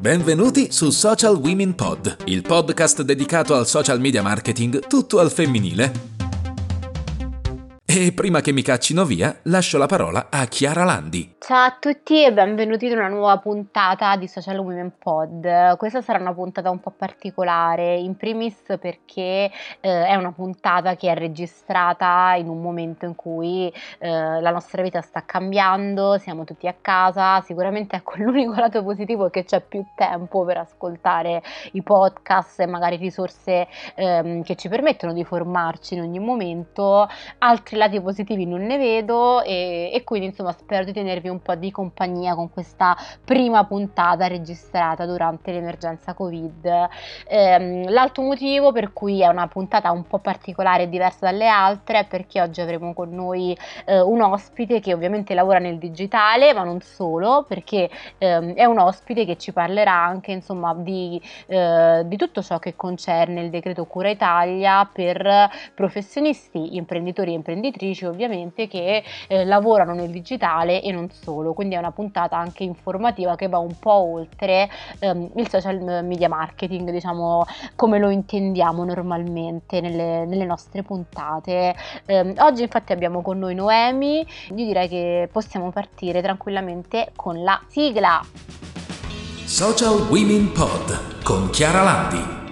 Benvenuti su Social Women Pod, il podcast dedicato al social media marketing tutto al femminile. E prima che mi caccino via, lascio la parola a Chiara Landi. Ciao a tutti e benvenuti in una nuova puntata di Social Women Pod. Questa sarà una puntata un po' particolare, in primis perché eh, è una puntata che è registrata in un momento in cui eh, la nostra vita sta cambiando, siamo tutti a casa, sicuramente ecco l'unico lato positivo è che c'è più tempo per ascoltare i podcast e magari risorse ehm, che ci permettono di formarci in ogni momento, altri lati positivi non ne vedo e, e quindi insomma spero di tenervi un po' di compagnia con questa prima puntata registrata durante l'emergenza Covid. Ehm, l'altro motivo per cui è una puntata un po' particolare e diversa dalle altre è perché oggi avremo con noi eh, un ospite che ovviamente lavora nel digitale, ma non solo, perché ehm, è un ospite che ci parlerà anche insomma di, eh, di tutto ciò che concerne il decreto Cura Italia per professionisti, imprenditori e imprenditrici ovviamente che eh, lavorano nel digitale e non solo quindi è una puntata anche informativa che va un po' oltre ehm, il social media marketing, diciamo come lo intendiamo normalmente nelle, nelle nostre puntate. Eh, oggi infatti abbiamo con noi Noemi, io direi che possiamo partire tranquillamente con la sigla. Social Women Pod con Chiara Landi.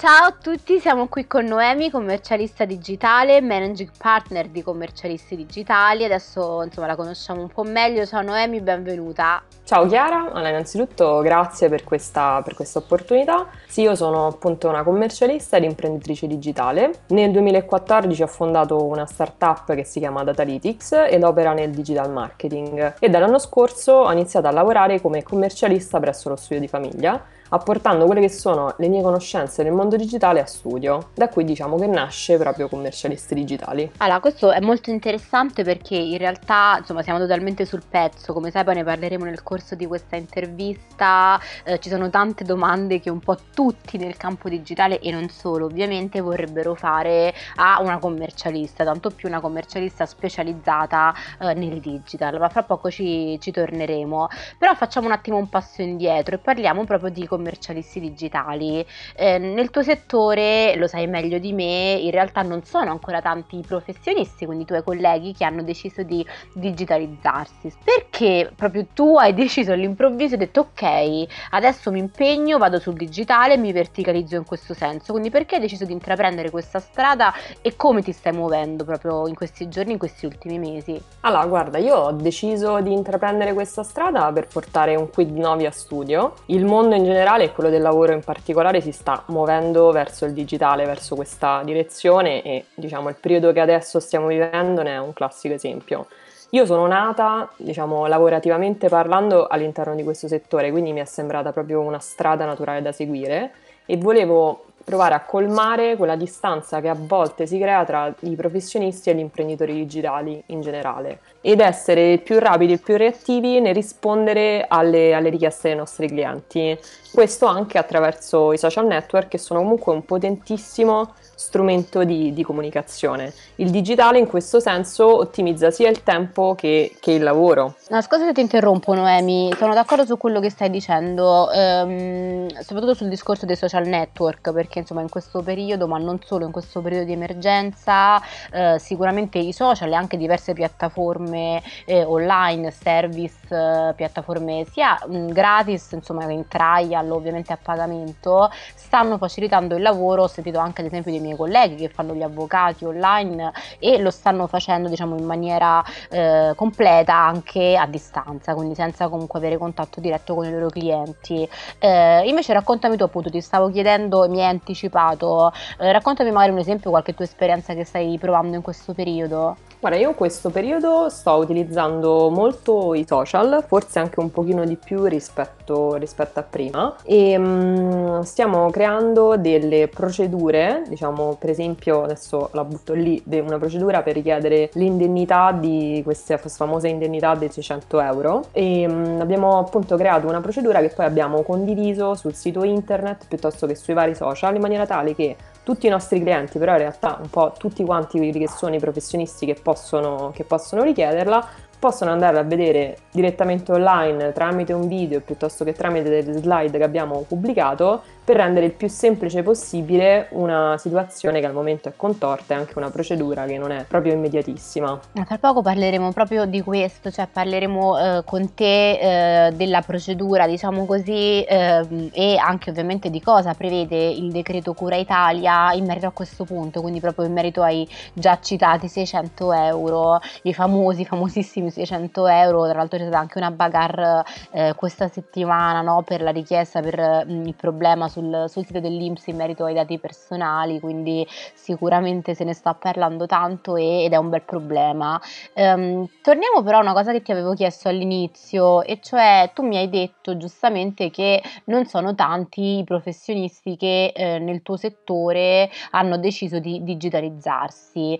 Ciao a tutti, siamo qui con Noemi, commercialista digitale, managing partner di commercialisti digitali. Adesso insomma la conosciamo un po' meglio. Ciao Noemi, benvenuta. Ciao Chiara, allora, innanzitutto grazie per questa, per questa, opportunità. Sì, io sono appunto una commercialista ed imprenditrice digitale. Nel 2014 ho fondato una startup che si chiama Datalytics ed opera nel digital marketing e dall'anno scorso ho iniziato a lavorare come commercialista presso lo studio di famiglia apportando quelle che sono le mie conoscenze nel mondo digitale a studio. Da qui diciamo che nasce proprio commercialisti digitali. Allora, questo è molto interessante perché in realtà insomma siamo totalmente sul pezzo, come sai poi ne parleremo nel corso di questa intervista, eh, ci sono tante domande che un po' tutti nel campo digitale e non solo ovviamente vorrebbero fare a una commercialista, tanto più una commercialista specializzata eh, nel digital, ma fra poco ci, ci torneremo. Però facciamo un attimo un passo indietro e parliamo proprio di commercialisti commercialisti digitali. Eh, nel tuo settore, lo sai meglio di me, in realtà non sono ancora tanti i professionisti, quindi i tuoi colleghi che hanno deciso di digitalizzarsi. Perché proprio tu hai deciso all'improvviso e hai detto ok, adesso mi impegno, vado sul digitale e mi verticalizzo in questo senso. Quindi perché hai deciso di intraprendere questa strada e come ti stai muovendo proprio in questi giorni, in questi ultimi mesi? Allora, guarda, io ho deciso di intraprendere questa strada per portare un quid novi a studio. Il mondo in generale generale e quello del lavoro in particolare si sta muovendo verso il digitale, verso questa direzione e diciamo il periodo che adesso stiamo vivendo ne è un classico esempio. Io sono nata, diciamo, lavorativamente parlando all'interno di questo settore, quindi mi è sembrata proprio una strada naturale da seguire e volevo provare a colmare quella distanza che a volte si crea tra i professionisti e gli imprenditori digitali in generale ed essere più rapidi e più reattivi nel rispondere alle, alle, richieste dei nostri clienti. Questo anche attraverso i social network che sono comunque un potentissimo strumento di, di comunicazione. Il digitale in questo senso ottimizza sia il tempo che, che il lavoro. No, scusa se ti interrompo Noemi, sono d'accordo su quello che stai dicendo, ehm, soprattutto sul discorso dei social network, perché insomma in questo periodo, ma non solo in questo periodo di emergenza, eh, sicuramente i social e anche diverse piattaforme eh, online, service, eh, piattaforme sia mh, gratis, insomma in trial, ovviamente a pagamento, stanno facilitando il lavoro, ho sentito anche ad esempio dei miei colleghi che fanno gli avvocati online e lo stanno facendo diciamo in maniera eh, completa anche a distanza, quindi senza comunque avere contatto diretto con i loro clienti. Eh, invece raccontami tu appunto, ti stavo chiedendo, mi hai anticipato, eh, raccontami magari un esempio, qualche tua esperienza che stai provando in questo periodo. Guarda, io in questo periodo sto utilizzando molto i social, forse anche un pochino di più rispetto, rispetto a prima. E um, stiamo creando delle procedure, diciamo per esempio adesso la butto lì, una procedura per richiedere l'indennità di queste famose indennità dei 600 euro. E um, abbiamo appunto creato una procedura che poi abbiamo condiviso sul sito internet piuttosto che sui vari social in maniera tale che tutti i nostri clienti, però in realtà un po' tutti quanti quelli che sono i professionisti che possono, che possono richiederla, possono andare a vedere direttamente online tramite un video piuttosto che tramite delle slide che abbiamo pubblicato per rendere il più semplice possibile una situazione che al momento è contorta e anche una procedura che non è proprio immediatissima. Tra poco parleremo proprio di questo, cioè parleremo eh, con te eh, della procedura, diciamo così, eh, e anche ovviamente di cosa prevede il decreto Cura Italia in merito a questo punto, quindi proprio in merito ai già citati 600 euro, i famosi, famosissimi 600 euro, tra l'altro c'è stata anche una bagarre eh, questa settimana no, per la richiesta per mh, il problema sul sul, sul sito dell'Inps in merito ai dati personali, quindi sicuramente se ne sta parlando tanto e, ed è un bel problema. Um, torniamo però a una cosa che ti avevo chiesto all'inizio, e cioè tu mi hai detto giustamente che non sono tanti i professionisti che eh, nel tuo settore hanno deciso di digitalizzarsi.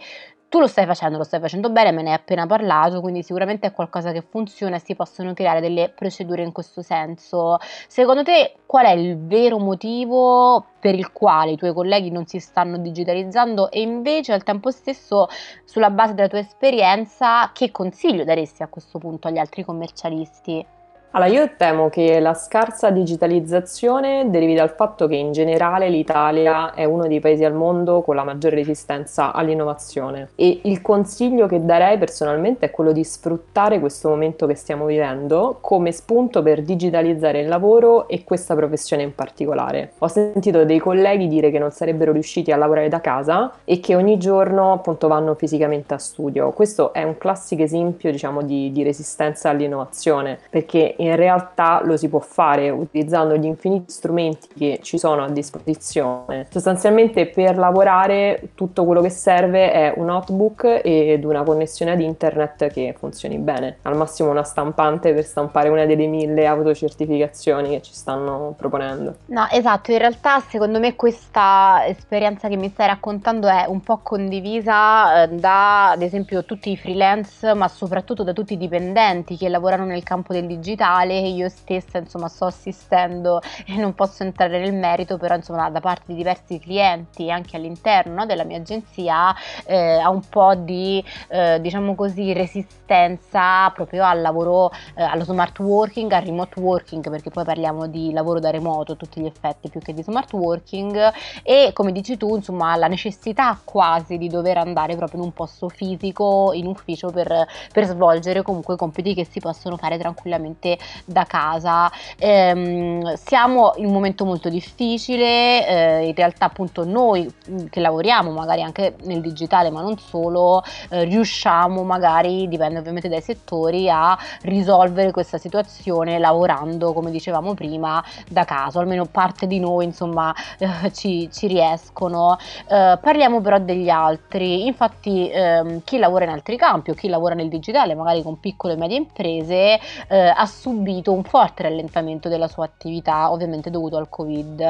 Tu lo stai facendo, lo stai facendo bene, me ne hai appena parlato, quindi sicuramente è qualcosa che funziona e si possono creare delle procedure in questo senso. Secondo te qual è il vero motivo per il quale i tuoi colleghi non si stanno digitalizzando e invece al tempo stesso sulla base della tua esperienza che consiglio daresti a questo punto agli altri commercialisti? Allora, io temo che la scarsa digitalizzazione derivi dal fatto che in generale l'Italia è uno dei paesi al mondo con la maggiore resistenza all'innovazione e il consiglio che darei personalmente è quello di sfruttare questo momento che stiamo vivendo come spunto per digitalizzare il lavoro e questa professione in particolare. Ho sentito dei colleghi dire che non sarebbero riusciti a lavorare da casa e che ogni giorno appunto vanno fisicamente a studio. Questo è un classico esempio diciamo di, di resistenza all'innovazione perché in realtà lo si può fare utilizzando gli infiniti strumenti che ci sono a disposizione. Sostanzialmente per lavorare tutto quello che serve è un notebook ed una connessione ad internet che funzioni bene. Al massimo una stampante per stampare una delle mille autocertificazioni che ci stanno proponendo. No, esatto, in realtà secondo me questa esperienza che mi stai raccontando è un po' condivisa eh, da ad esempio tutti i freelance, ma soprattutto da tutti i dipendenti che lavorano nel campo del digitale generale io stessa insomma sto assistendo e non posso entrare nel merito però insomma da parte di diversi clienti anche all'interno no, della mia agenzia eh, a un po' di eh, diciamo così resistenza proprio al lavoro eh, allo smart working al remote working perché poi parliamo di lavoro da remoto a tutti gli effetti più che di smart working. E come dici tu insomma la necessità quasi di dover andare proprio in un posto fisico in ufficio per, per svolgere comunque compiti che si possono fare tranquillamente da casa. Ehm, siamo in un momento molto difficile, eh, in realtà appunto noi mm, che lavoriamo magari anche nel digitale ma non solo, eh, riusciamo magari, dipende ovviamente dai settori, a risolvere questa situazione lavorando come dicevamo prima da casa, almeno parte di noi insomma eh, ci, ci, riescono. Eh, parliamo però degli altri, infatti ehm, chi lavora in altri campi o chi lavora nel digitale magari con piccole e medie imprese eh, assume subito un forte rallentamento della sua attività, ovviamente dovuto al Covid.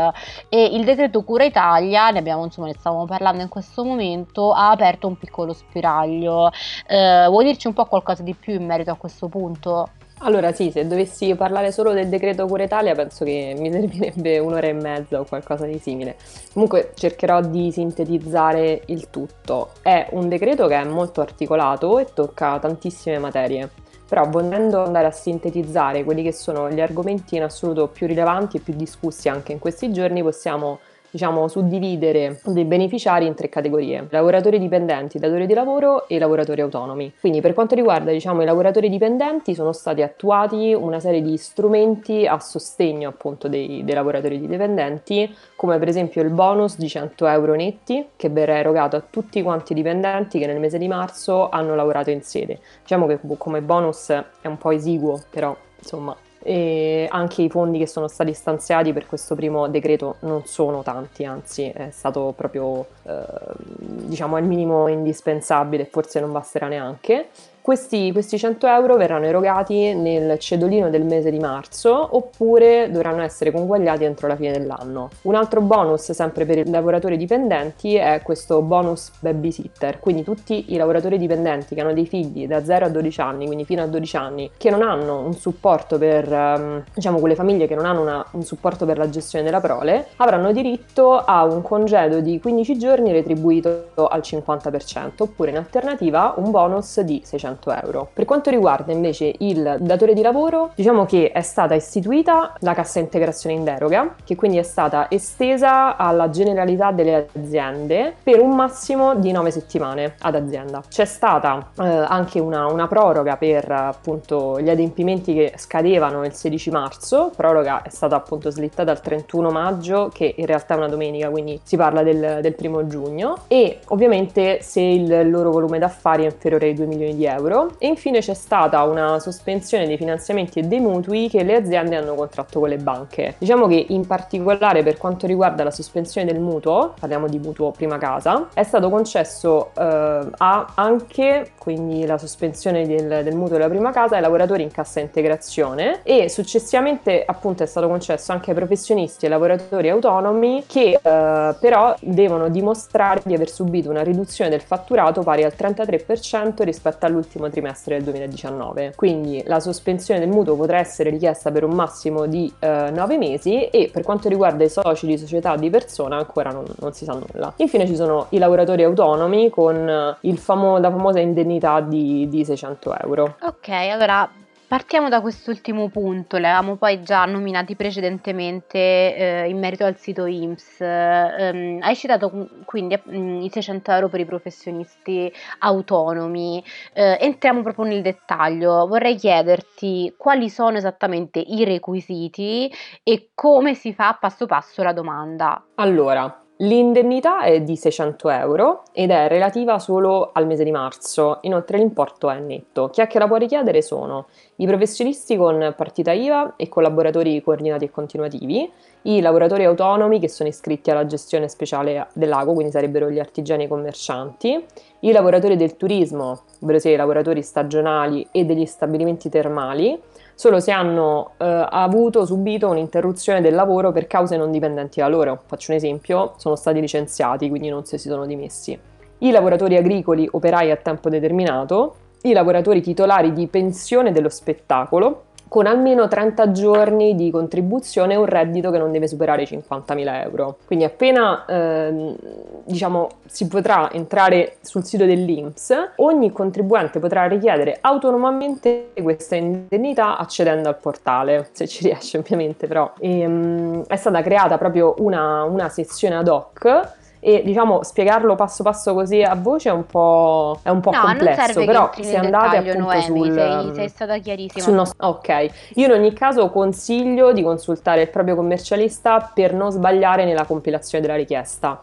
E il decreto Cura Italia, ne abbiamo insomma, ne stavamo parlando in questo momento, ha aperto un piccolo spiraglio. Eh, vuoi dirci un po' qualcosa di più in merito a questo punto? Allora sì, se dovessi parlare solo del decreto Cura Italia penso che mi servirebbe un'ora e mezza o qualcosa di simile. Comunque cercherò di sintetizzare il tutto. È un decreto che è molto articolato e tocca tantissime materie. Però volendo andare a sintetizzare quelli che sono gli argomenti in assoluto più rilevanti e più discussi anche in questi giorni, possiamo diciamo, suddividere dei beneficiari in tre categorie, lavoratori dipendenti, datori di lavoro e lavoratori autonomi. Quindi per quanto riguarda diciamo, i lavoratori dipendenti sono stati attuati una serie di strumenti a sostegno appunto dei, dei lavoratori dipendenti, come per esempio il bonus di 100 euro netti che verrà erogato a tutti quanti i dipendenti che nel mese di marzo hanno lavorato in sede. Diciamo che come bonus è un po' esiguo, però insomma e anche i fondi che sono stati stanziati per questo primo decreto non sono tanti, anzi è stato proprio eh, diciamo il minimo indispensabile, forse non basterà neanche. Questi, questi, 100 euro verranno erogati nel cedolino del mese di marzo oppure dovranno essere conguagliati entro la fine dell'anno. Un altro bonus sempre per i lavoratori dipendenti è questo bonus babysitter, quindi tutti i lavoratori dipendenti che hanno dei figli da 0 a 12 anni, quindi fino a 12 anni, che non hanno un supporto per, ehm, diciamo, quelle famiglie che non hanno una, un supporto per la gestione della prole, avranno diritto a un congedo di 15 giorni retribuito al 50% oppure in alternativa un bonus di 600 600 euro. Per quanto riguarda invece il datore di lavoro, diciamo che è stata istituita la cassa integrazione in deroga, che quindi è stata estesa alla generalità delle aziende per un massimo di 9 settimane ad azienda. C'è stata eh, anche una, una proroga per appunto gli adempimenti che scadevano il 16 marzo, proroga è stata appunto slittata al 31 maggio, che in realtà è una domenica, quindi si parla del, del primo giugno, e ovviamente se il loro volume d'affari è inferiore ai 2 milioni di euro. E infine c'è stata una sospensione dei finanziamenti e dei mutui che le aziende hanno contratto con le banche. Diciamo che in particolare per quanto riguarda la sospensione del mutuo, parliamo di mutuo prima casa, è stato concesso eh, a anche, quindi la sospensione del, del mutuo della prima casa, ai lavoratori in cassa integrazione e successivamente appunto è stato concesso anche ai professionisti e lavoratori autonomi che eh, però devono dimostrare di aver subito una riduzione del fatturato pari al 33% rispetto all'ultimo trimestre del 2019. Quindi la sospensione del mutuo potrà essere richiesta per un massimo di eh, 9 mesi e per quanto riguarda i soci di società di persona ancora non, non si sa nulla. Infine ci sono i lavoratori autonomi con famo- la famosa indennità di, di 600 euro. Ok, allora Partiamo da quest'ultimo punto, li avevamo poi già nominati precedentemente eh, in merito al sito IMSS. Eh, hai citato quindi mm, i 600 euro per i professionisti autonomi. Eh, entriamo proprio nel dettaglio. Vorrei chiederti quali sono esattamente i requisiti e come si fa passo passo la domanda. Allora, L'indennità è di 600 euro ed è relativa solo al mese di marzo, inoltre l'importo è netto. Chi è che la può richiedere sono i professionisti con partita IVA e collaboratori coordinati e continuativi, i lavoratori autonomi che sono iscritti alla gestione speciale dell'ago, quindi sarebbero gli artigiani e i commercianti, i lavoratori del turismo, ovvero i lavoratori stagionali e degli stabilimenti termali, solo se hanno eh, avuto, subito un'interruzione del lavoro per cause non dipendenti da loro. Faccio un esempio, sono stati licenziati, quindi non si sono dimessi. I lavoratori agricoli operai a tempo determinato, i lavoratori titolari di pensione dello spettacolo, con almeno 30 giorni di contribuzione e un reddito che non deve superare i 50.000 euro. Quindi appena ehm, diciamo, si potrà entrare sul sito dell'INPS, ogni contribuente potrà richiedere autonomamente questa indennità accedendo al portale, se ci riesce ovviamente però. E, um, è stata creata proprio una, una sezione ad hoc e diciamo spiegarlo passo passo così a voce è un po', è un po no, complesso, però se andate appunto Noemi, sul, sei, sei stata chiarissima. Sul nostro, ok, io in ogni caso consiglio di consultare il proprio commercialista per non sbagliare nella compilazione della richiesta.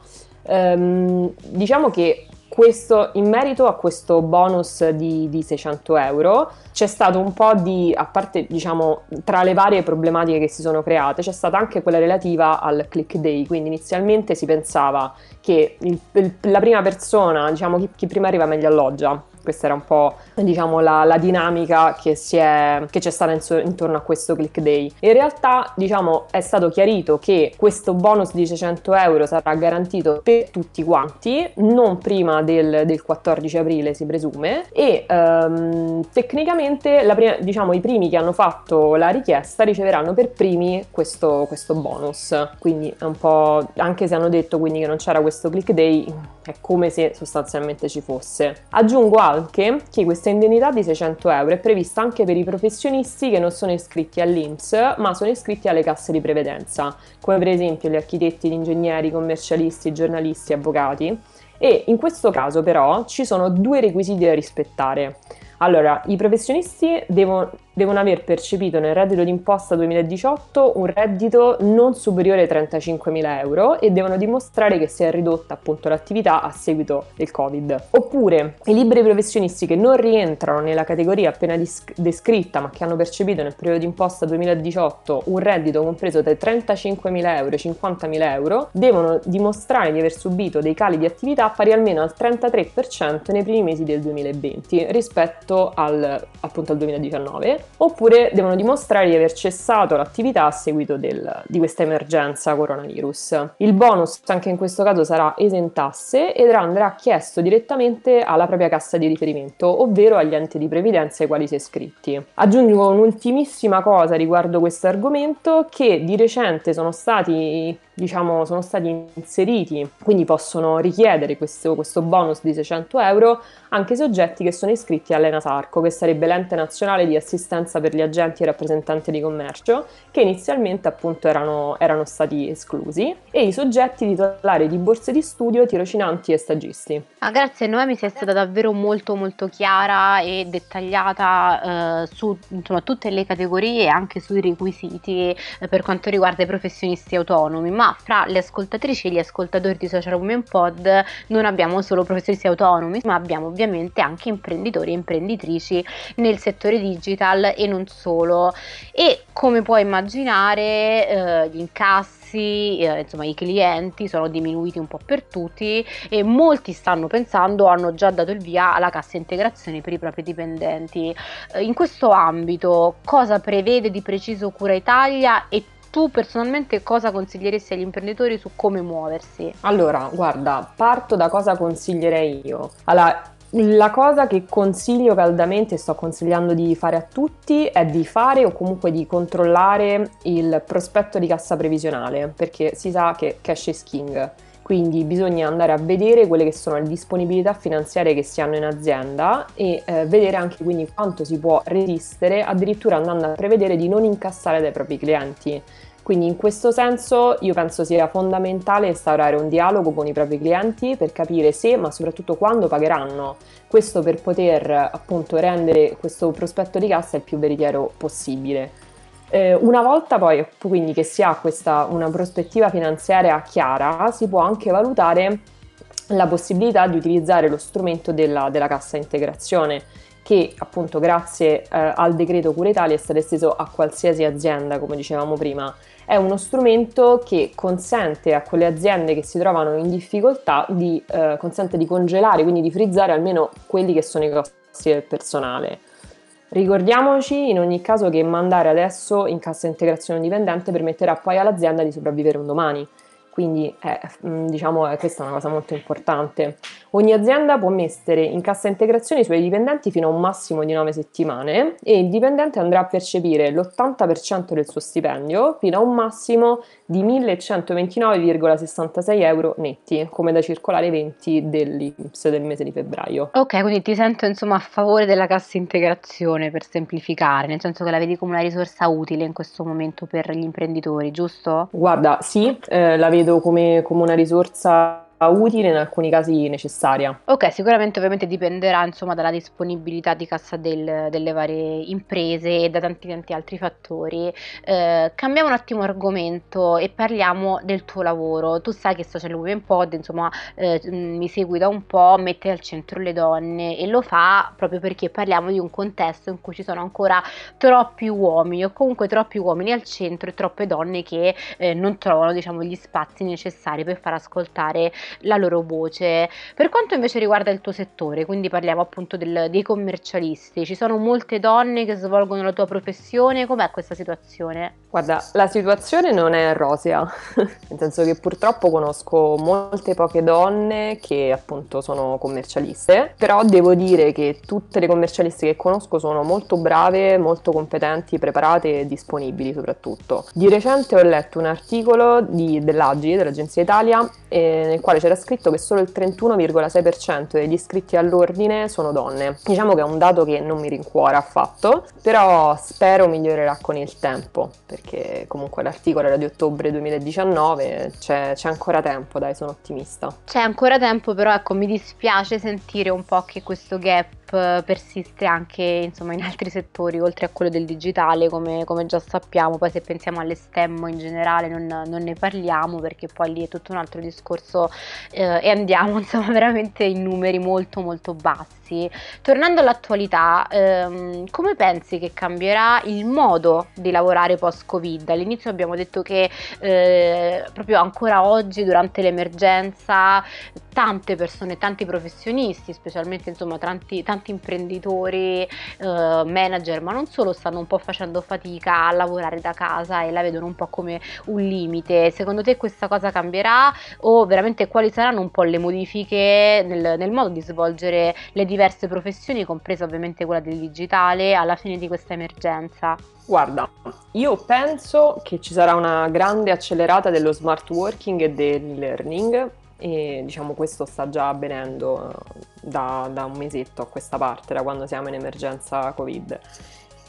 Um, diciamo che questo, in merito a questo bonus di, di, 600 euro c'è stato un po' di, a parte diciamo tra le varie problematiche che si sono create, c'è stata anche quella relativa al click day, quindi inizialmente si pensava che il, il, la prima persona, diciamo chi, chi prima arriva meglio alloggia, questa era un po' diciamo la, la dinamica che, è, che, c'è stata in, intorno a questo click day. In realtà diciamo è stato chiarito che questo bonus di 600 euro sarà garantito per tutti quanti, non prima del, del 14 aprile si presume e um, tecnicamente prima, diciamo i primi che hanno fatto la richiesta riceveranno per primi questo, questo bonus. Quindi è un po' anche se hanno detto quindi che non c'era questo click day è come se sostanzialmente ci fosse. Aggiungo anche che questa indennità di 600 euro è prevista anche per i professionisti che non sono iscritti all'INPS ma sono iscritti alle casse di previdenza, come per esempio gli architetti, gli ingegneri, i commercialisti, i giornalisti, avvocati. E in questo caso però ci sono due requisiti da rispettare. Allora, i professionisti devono, devono aver percepito nel reddito d'imposta 2018 un reddito non superiore ai 35.000 euro e devono dimostrare che si è ridotta appunto l'attività a seguito del Covid. Oppure i liberi professionisti che non rientrano nella categoria appena dis- descritta ma che hanno percepito nel periodo d'imposta 2018 un reddito compreso tra i 35.000 euro e i 50.000 euro devono dimostrare di aver subito dei cali di attività pari almeno al 33% nei primi mesi del 2020 rispetto rispetto al, appunto al 2019, oppure devono dimostrare di aver cessato l'attività a seguito del, di questa emergenza coronavirus. Il bonus anche in questo caso sarà esentasse ed andrà chiesto direttamente alla propria cassa di riferimento, ovvero agli enti di previdenza ai quali si è iscritti. Aggiungo un'ultimissima cosa riguardo questo argomento che di recente sono stati diciamo, sono stati inseriti, quindi possono richiedere questo, questo bonus di 600 euro anche soggetti che sono iscritti all'ENASARCO, che sarebbe l'ente nazionale di assistenza per gli agenti e rappresentanti di commercio, che inizialmente appunto erano, erano stati esclusi, e i soggetti titolari di borse di studio, tirocinanti e stagisti. Ah, grazie Noemi, sei stata davvero molto molto chiara e dettagliata eh, su insomma, tutte le categorie e anche sui requisiti eh, per quanto riguarda i professionisti autonomi, ma fra le ascoltatrici e gli ascoltatori di Social Women Pod non abbiamo solo professionisti autonomi, ma abbiamo ovviamente anche imprenditori e imprenditrici nel settore digital e non solo. E come puoi immaginare, eh, gli incassi, eh, insomma i clienti sono diminuiti un po' per tutti e molti stanno pensando, hanno già dato il via alla cassa integrazione per i propri dipendenti. Eh, in questo ambito cosa prevede di preciso Cura Italia e tu personalmente cosa consiglieresti agli imprenditori su come muoversi? Allora, guarda, parto da cosa consiglierei io. Allora, la cosa che consiglio caldamente e sto consigliando di fare a tutti è di fare o comunque di controllare il prospetto di cassa previsionale, perché si sa che cash is king. Quindi bisogna andare a vedere quelle che sono le disponibilità finanziarie che si hanno in azienda e eh, vedere anche quindi quanto si può resistere, addirittura andando a prevedere di non incassare dai propri clienti. Quindi in questo senso io penso sia fondamentale instaurare un dialogo con i propri clienti per capire se, ma soprattutto quando pagheranno. Questo per poter appunto rendere questo prospetto di cassa il più veritiero possibile. Eh, una volta poi quindi che si ha questa una prospettiva finanziaria chiara, si può anche valutare la possibilità di utilizzare lo strumento della, della cassa integrazione che appunto grazie eh, al decreto Cura Italia è stato esteso a qualsiasi azienda, come dicevamo prima è uno strumento che consente a quelle aziende che si trovano in difficoltà di, eh, di congelare, quindi di frizzare almeno quelli che sono i costi del personale. Ricordiamoci in ogni caso che mandare adesso in cassa integrazione dipendente permetterà poi all'azienda di sopravvivere un domani quindi eh, mm, diciamo eh, questa è una cosa molto importante. Ogni azienda può mettere in cassa integrazione i suoi dipendenti fino a un massimo di 9 settimane e il dipendente andrà a percepire l'80% del suo stipendio fino a un massimo di 1129,66 euro netti, come da circolare 20 dell'Inps del mese di febbraio. Ok, quindi ti sento insomma a favore della cassa integrazione per semplificare, nel senso che la vedi come una risorsa utile in questo momento per gli imprenditori, giusto? Guarda, sì, eh, la vedo come, come una risorsa utile, in alcuni casi necessaria. Ok, sicuramente ovviamente dipenderà insomma dalla disponibilità di cassa del, delle varie imprese e da tanti tanti altri fattori. Eh, cambiamo un attimo argomento e parliamo del tuo lavoro. Tu sai che Social Women Pod, insomma, eh, mi segui da un po', mette al centro le donne e lo fa proprio perché parliamo di un contesto in cui ci sono ancora troppi uomini o comunque troppi uomini al centro e troppe donne che eh, non trovano diciamo gli spazi necessari per far ascoltare la loro voce. Per quanto invece riguarda il tuo settore, quindi parliamo appunto del, dei commercialisti, ci sono molte donne che svolgono la tua professione, com'è questa situazione? Guarda, la situazione non è rosea, nel senso che purtroppo conosco molte poche donne che appunto sono commercialiste, però devo dire che tutte le commercialiste che conosco sono molto brave, molto competenti, preparate e disponibili soprattutto. Di recente ho letto un articolo di, dell'Agile, dell'Agenzia Italia, eh, nel quale c'era scritto che solo il 31,6% degli iscritti all'ordine sono donne. Diciamo che è un dato che non mi rincuora affatto, però spero migliorerà con il tempo, perché comunque l'articolo era di ottobre 2019, c'è, c'è ancora tempo, dai, sono ottimista. C'è ancora tempo, però ecco, mi dispiace sentire un po' che questo gap persiste anche insomma, in altri settori oltre a quello del digitale come, come, già sappiamo. Poi se pensiamo alle STEM in generale non, non, ne parliamo perché poi lì è tutto un altro discorso eh, e andiamo insomma veramente in numeri molto molto bassi. Tornando all'attualità ehm, come pensi che cambierà il modo di lavorare post covid all'inizio abbiamo detto che eh, proprio ancora oggi durante l'emergenza tante persone tanti professionisti specialmente insomma tanti, tanti tanti imprenditori, eh, manager, ma non solo, stanno un po' facendo fatica a lavorare da casa e la vedono un po' come un limite. Secondo te questa cosa cambierà o veramente quali saranno un po' le modifiche nel, nel modo di svolgere le diverse professioni, compresa ovviamente quella del digitale, alla fine di questa emergenza? Guarda, io penso che ci sarà una grande accelerata dello smart working e del learning e diciamo questo sta già avvenendo eh, da, da un mesetto a questa parte, da quando siamo in emergenza Covid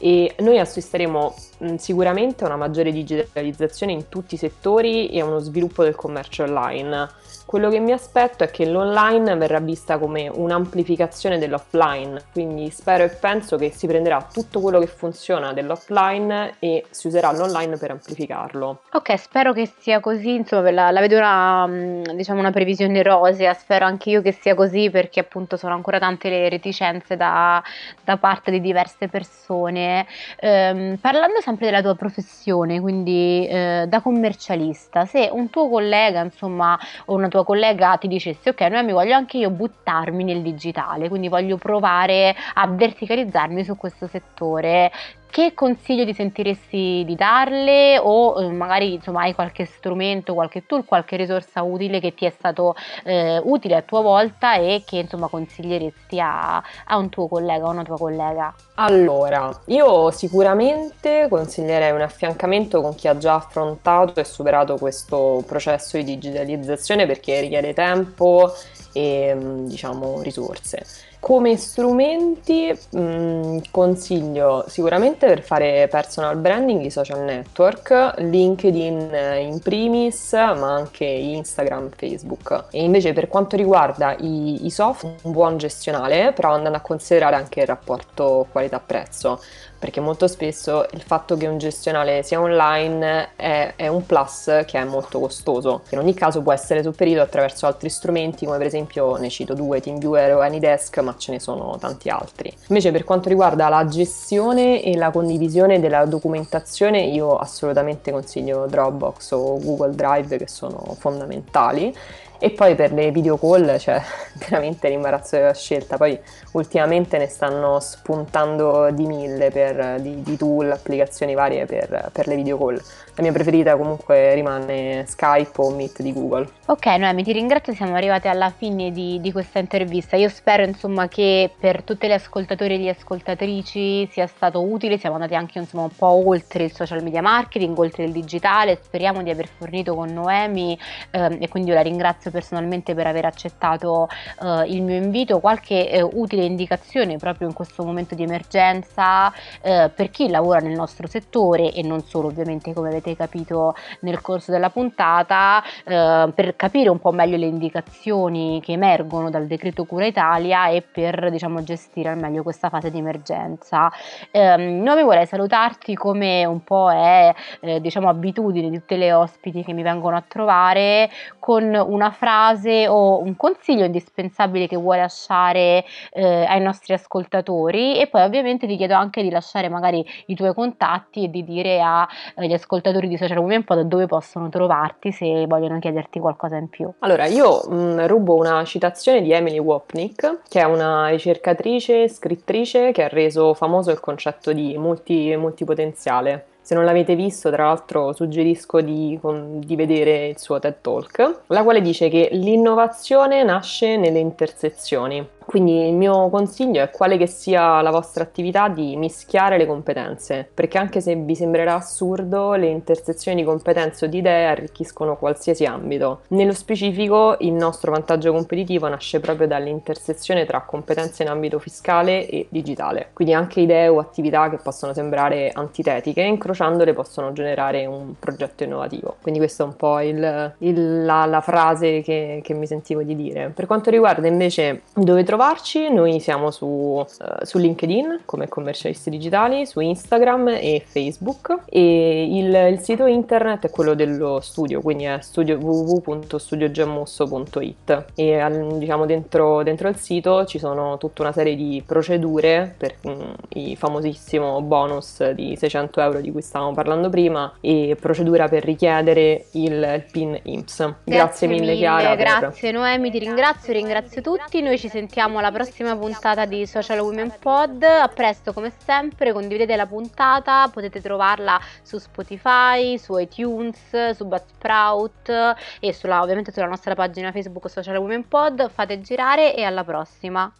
e noi assisteremo mh, sicuramente a una maggiore digitalizzazione in tutti i settori e a uno sviluppo del commercio online. Quello che mi aspetto è che l'online verrà vista come un'amplificazione dell'offline, quindi spero e penso che si prenderà tutto quello che funziona dell'offline e si userà l'online per amplificarlo. Ok, spero che sia così, insomma la, la vedo una, mm, diciamo una previsione rosea, spero anche io che sia così perché appunto sono ancora tante le reticenze da, da parte di diverse persone. Ehm, parlando sempre della tua professione, quindi eh, da commercialista, se un tuo collega insomma o una tua tua collega ti dicesse ok Noemi voglio anche io buttarmi nel digitale quindi voglio provare a verticalizzarmi su questo settore che consiglio ti sentiresti di darle o eh, magari insomma hai qualche strumento, qualche tool, qualche risorsa utile che ti è stato eh, utile a tua volta e che insomma consiglieresti a, a un tuo collega o una tua collega? Allora, io sicuramente consiglierei un affiancamento con chi ha già affrontato e superato questo processo di digitalizzazione perché richiede tempo e diciamo risorse. Come strumenti mh, mm, consiglio sicuramente per fare personal branding i social network, LinkedIn in primis, ma anche Instagram, Facebook. E invece per quanto riguarda i, i soft, un buon gestionale, però andando a considerare anche il rapporto qualità-prezzo perché molto spesso il fatto che un gestionale sia online è, è, un plus che è molto costoso. In ogni caso può essere sopperito attraverso altri strumenti come per esempio, ne cito due, TeamViewer o AnyDesk, ma ce ne sono tanti altri. Invece per quanto riguarda la gestione e la condivisione della documentazione, io assolutamente consiglio Dropbox o Google Drive che sono fondamentali e poi per le video call, cioè veramente l'imbarazzo della scelta. Poi ultimamente ne stanno spuntando di mille per, di, di tool, applicazioni varie per, per le video call. La mia preferita comunque rimane Skype o Meet di Google. Ok, Noemi, ti ringrazio, siamo arrivati alla fine di, di, questa intervista. Io spero insomma che per tutte le ascoltatori e le ascoltatrici sia stato utile, siamo andati anche insomma un po' oltre il social media marketing, oltre il digitale, speriamo di aver fornito con Noemi ehm, e quindi io la ringrazio personalmente per aver accettato eh, il mio invito, qualche eh, utile indicazione proprio in questo momento di emergenza eh, per chi lavora nel nostro settore e non solo ovviamente come avete capito nel corso della puntata, eh, per capire un po' meglio le indicazioni che emergono dal decreto Cura Italia e per diciamo, gestire al meglio questa fase di emergenza. Eh, non mi vorrei salutarti come un po' è eh, diciamo, abitudine di tutte le ospiti che mi vengono a trovare con una frase o un consiglio indispensabile che vuoi lasciare eh, ai nostri ascoltatori e poi ovviamente ti chiedo anche di lasciare magari i tuoi contatti e di dire agli ascoltatori di Social po' da dove possono trovarti se vogliono chiederti qualcosa in più. Allora, io mh, mm, rubo una citazione di Emily Wapnick, che è una ricercatrice, scrittrice che ha reso famoso il concetto di multi, multipotenziale. Se non l'avete visto, tra l'altro, suggerisco di, di, vedere il suo TED Talk, la quale dice che l'innovazione nasce nelle intersezioni. Quindi il mio consiglio è quale che sia la vostra attività di mischiare le competenze, perché anche se vi sembrerà assurdo, le intersezioni di competenze o di idee arricchiscono qualsiasi ambito. Nello specifico, il nostro vantaggio competitivo nasce proprio dall'intersezione tra competenze in ambito fiscale e digitale. Quindi anche idee o attività che possono sembrare antitetiche, incrociandole possono generare un progetto innovativo. Quindi questa è un po' il, il, la, la, frase che, che mi sentivo di dire. Per quanto riguarda invece dove trovare trovarci, noi siamo su, uh, su, LinkedIn come commercialisti digitali, su Instagram e Facebook e il, il, sito internet è quello dello studio, quindi è studio, www.studiogiammusso.it e al, diciamo dentro, dentro, il sito ci sono tutta una serie di procedure per um, il famosissimo bonus di 600 euro di cui stavamo parlando prima e procedura per richiedere il, il PIN IMSS. Grazie, grazie mille, mille Chiara. Grazie per... Noemi, ti ringrazio, ringrazio tutti, noi ci sentiamo vediamo alla prossima puntata di Social Women Pod. A presto come sempre, condividete la puntata, potete trovarla su Spotify, su iTunes, su Buzzsprout e sulla, ovviamente sulla nostra pagina Facebook Social Women Pod. Fate girare e alla prossima.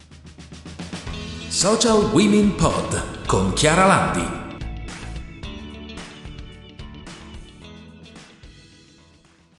Social Women Pod con Chiara Landi.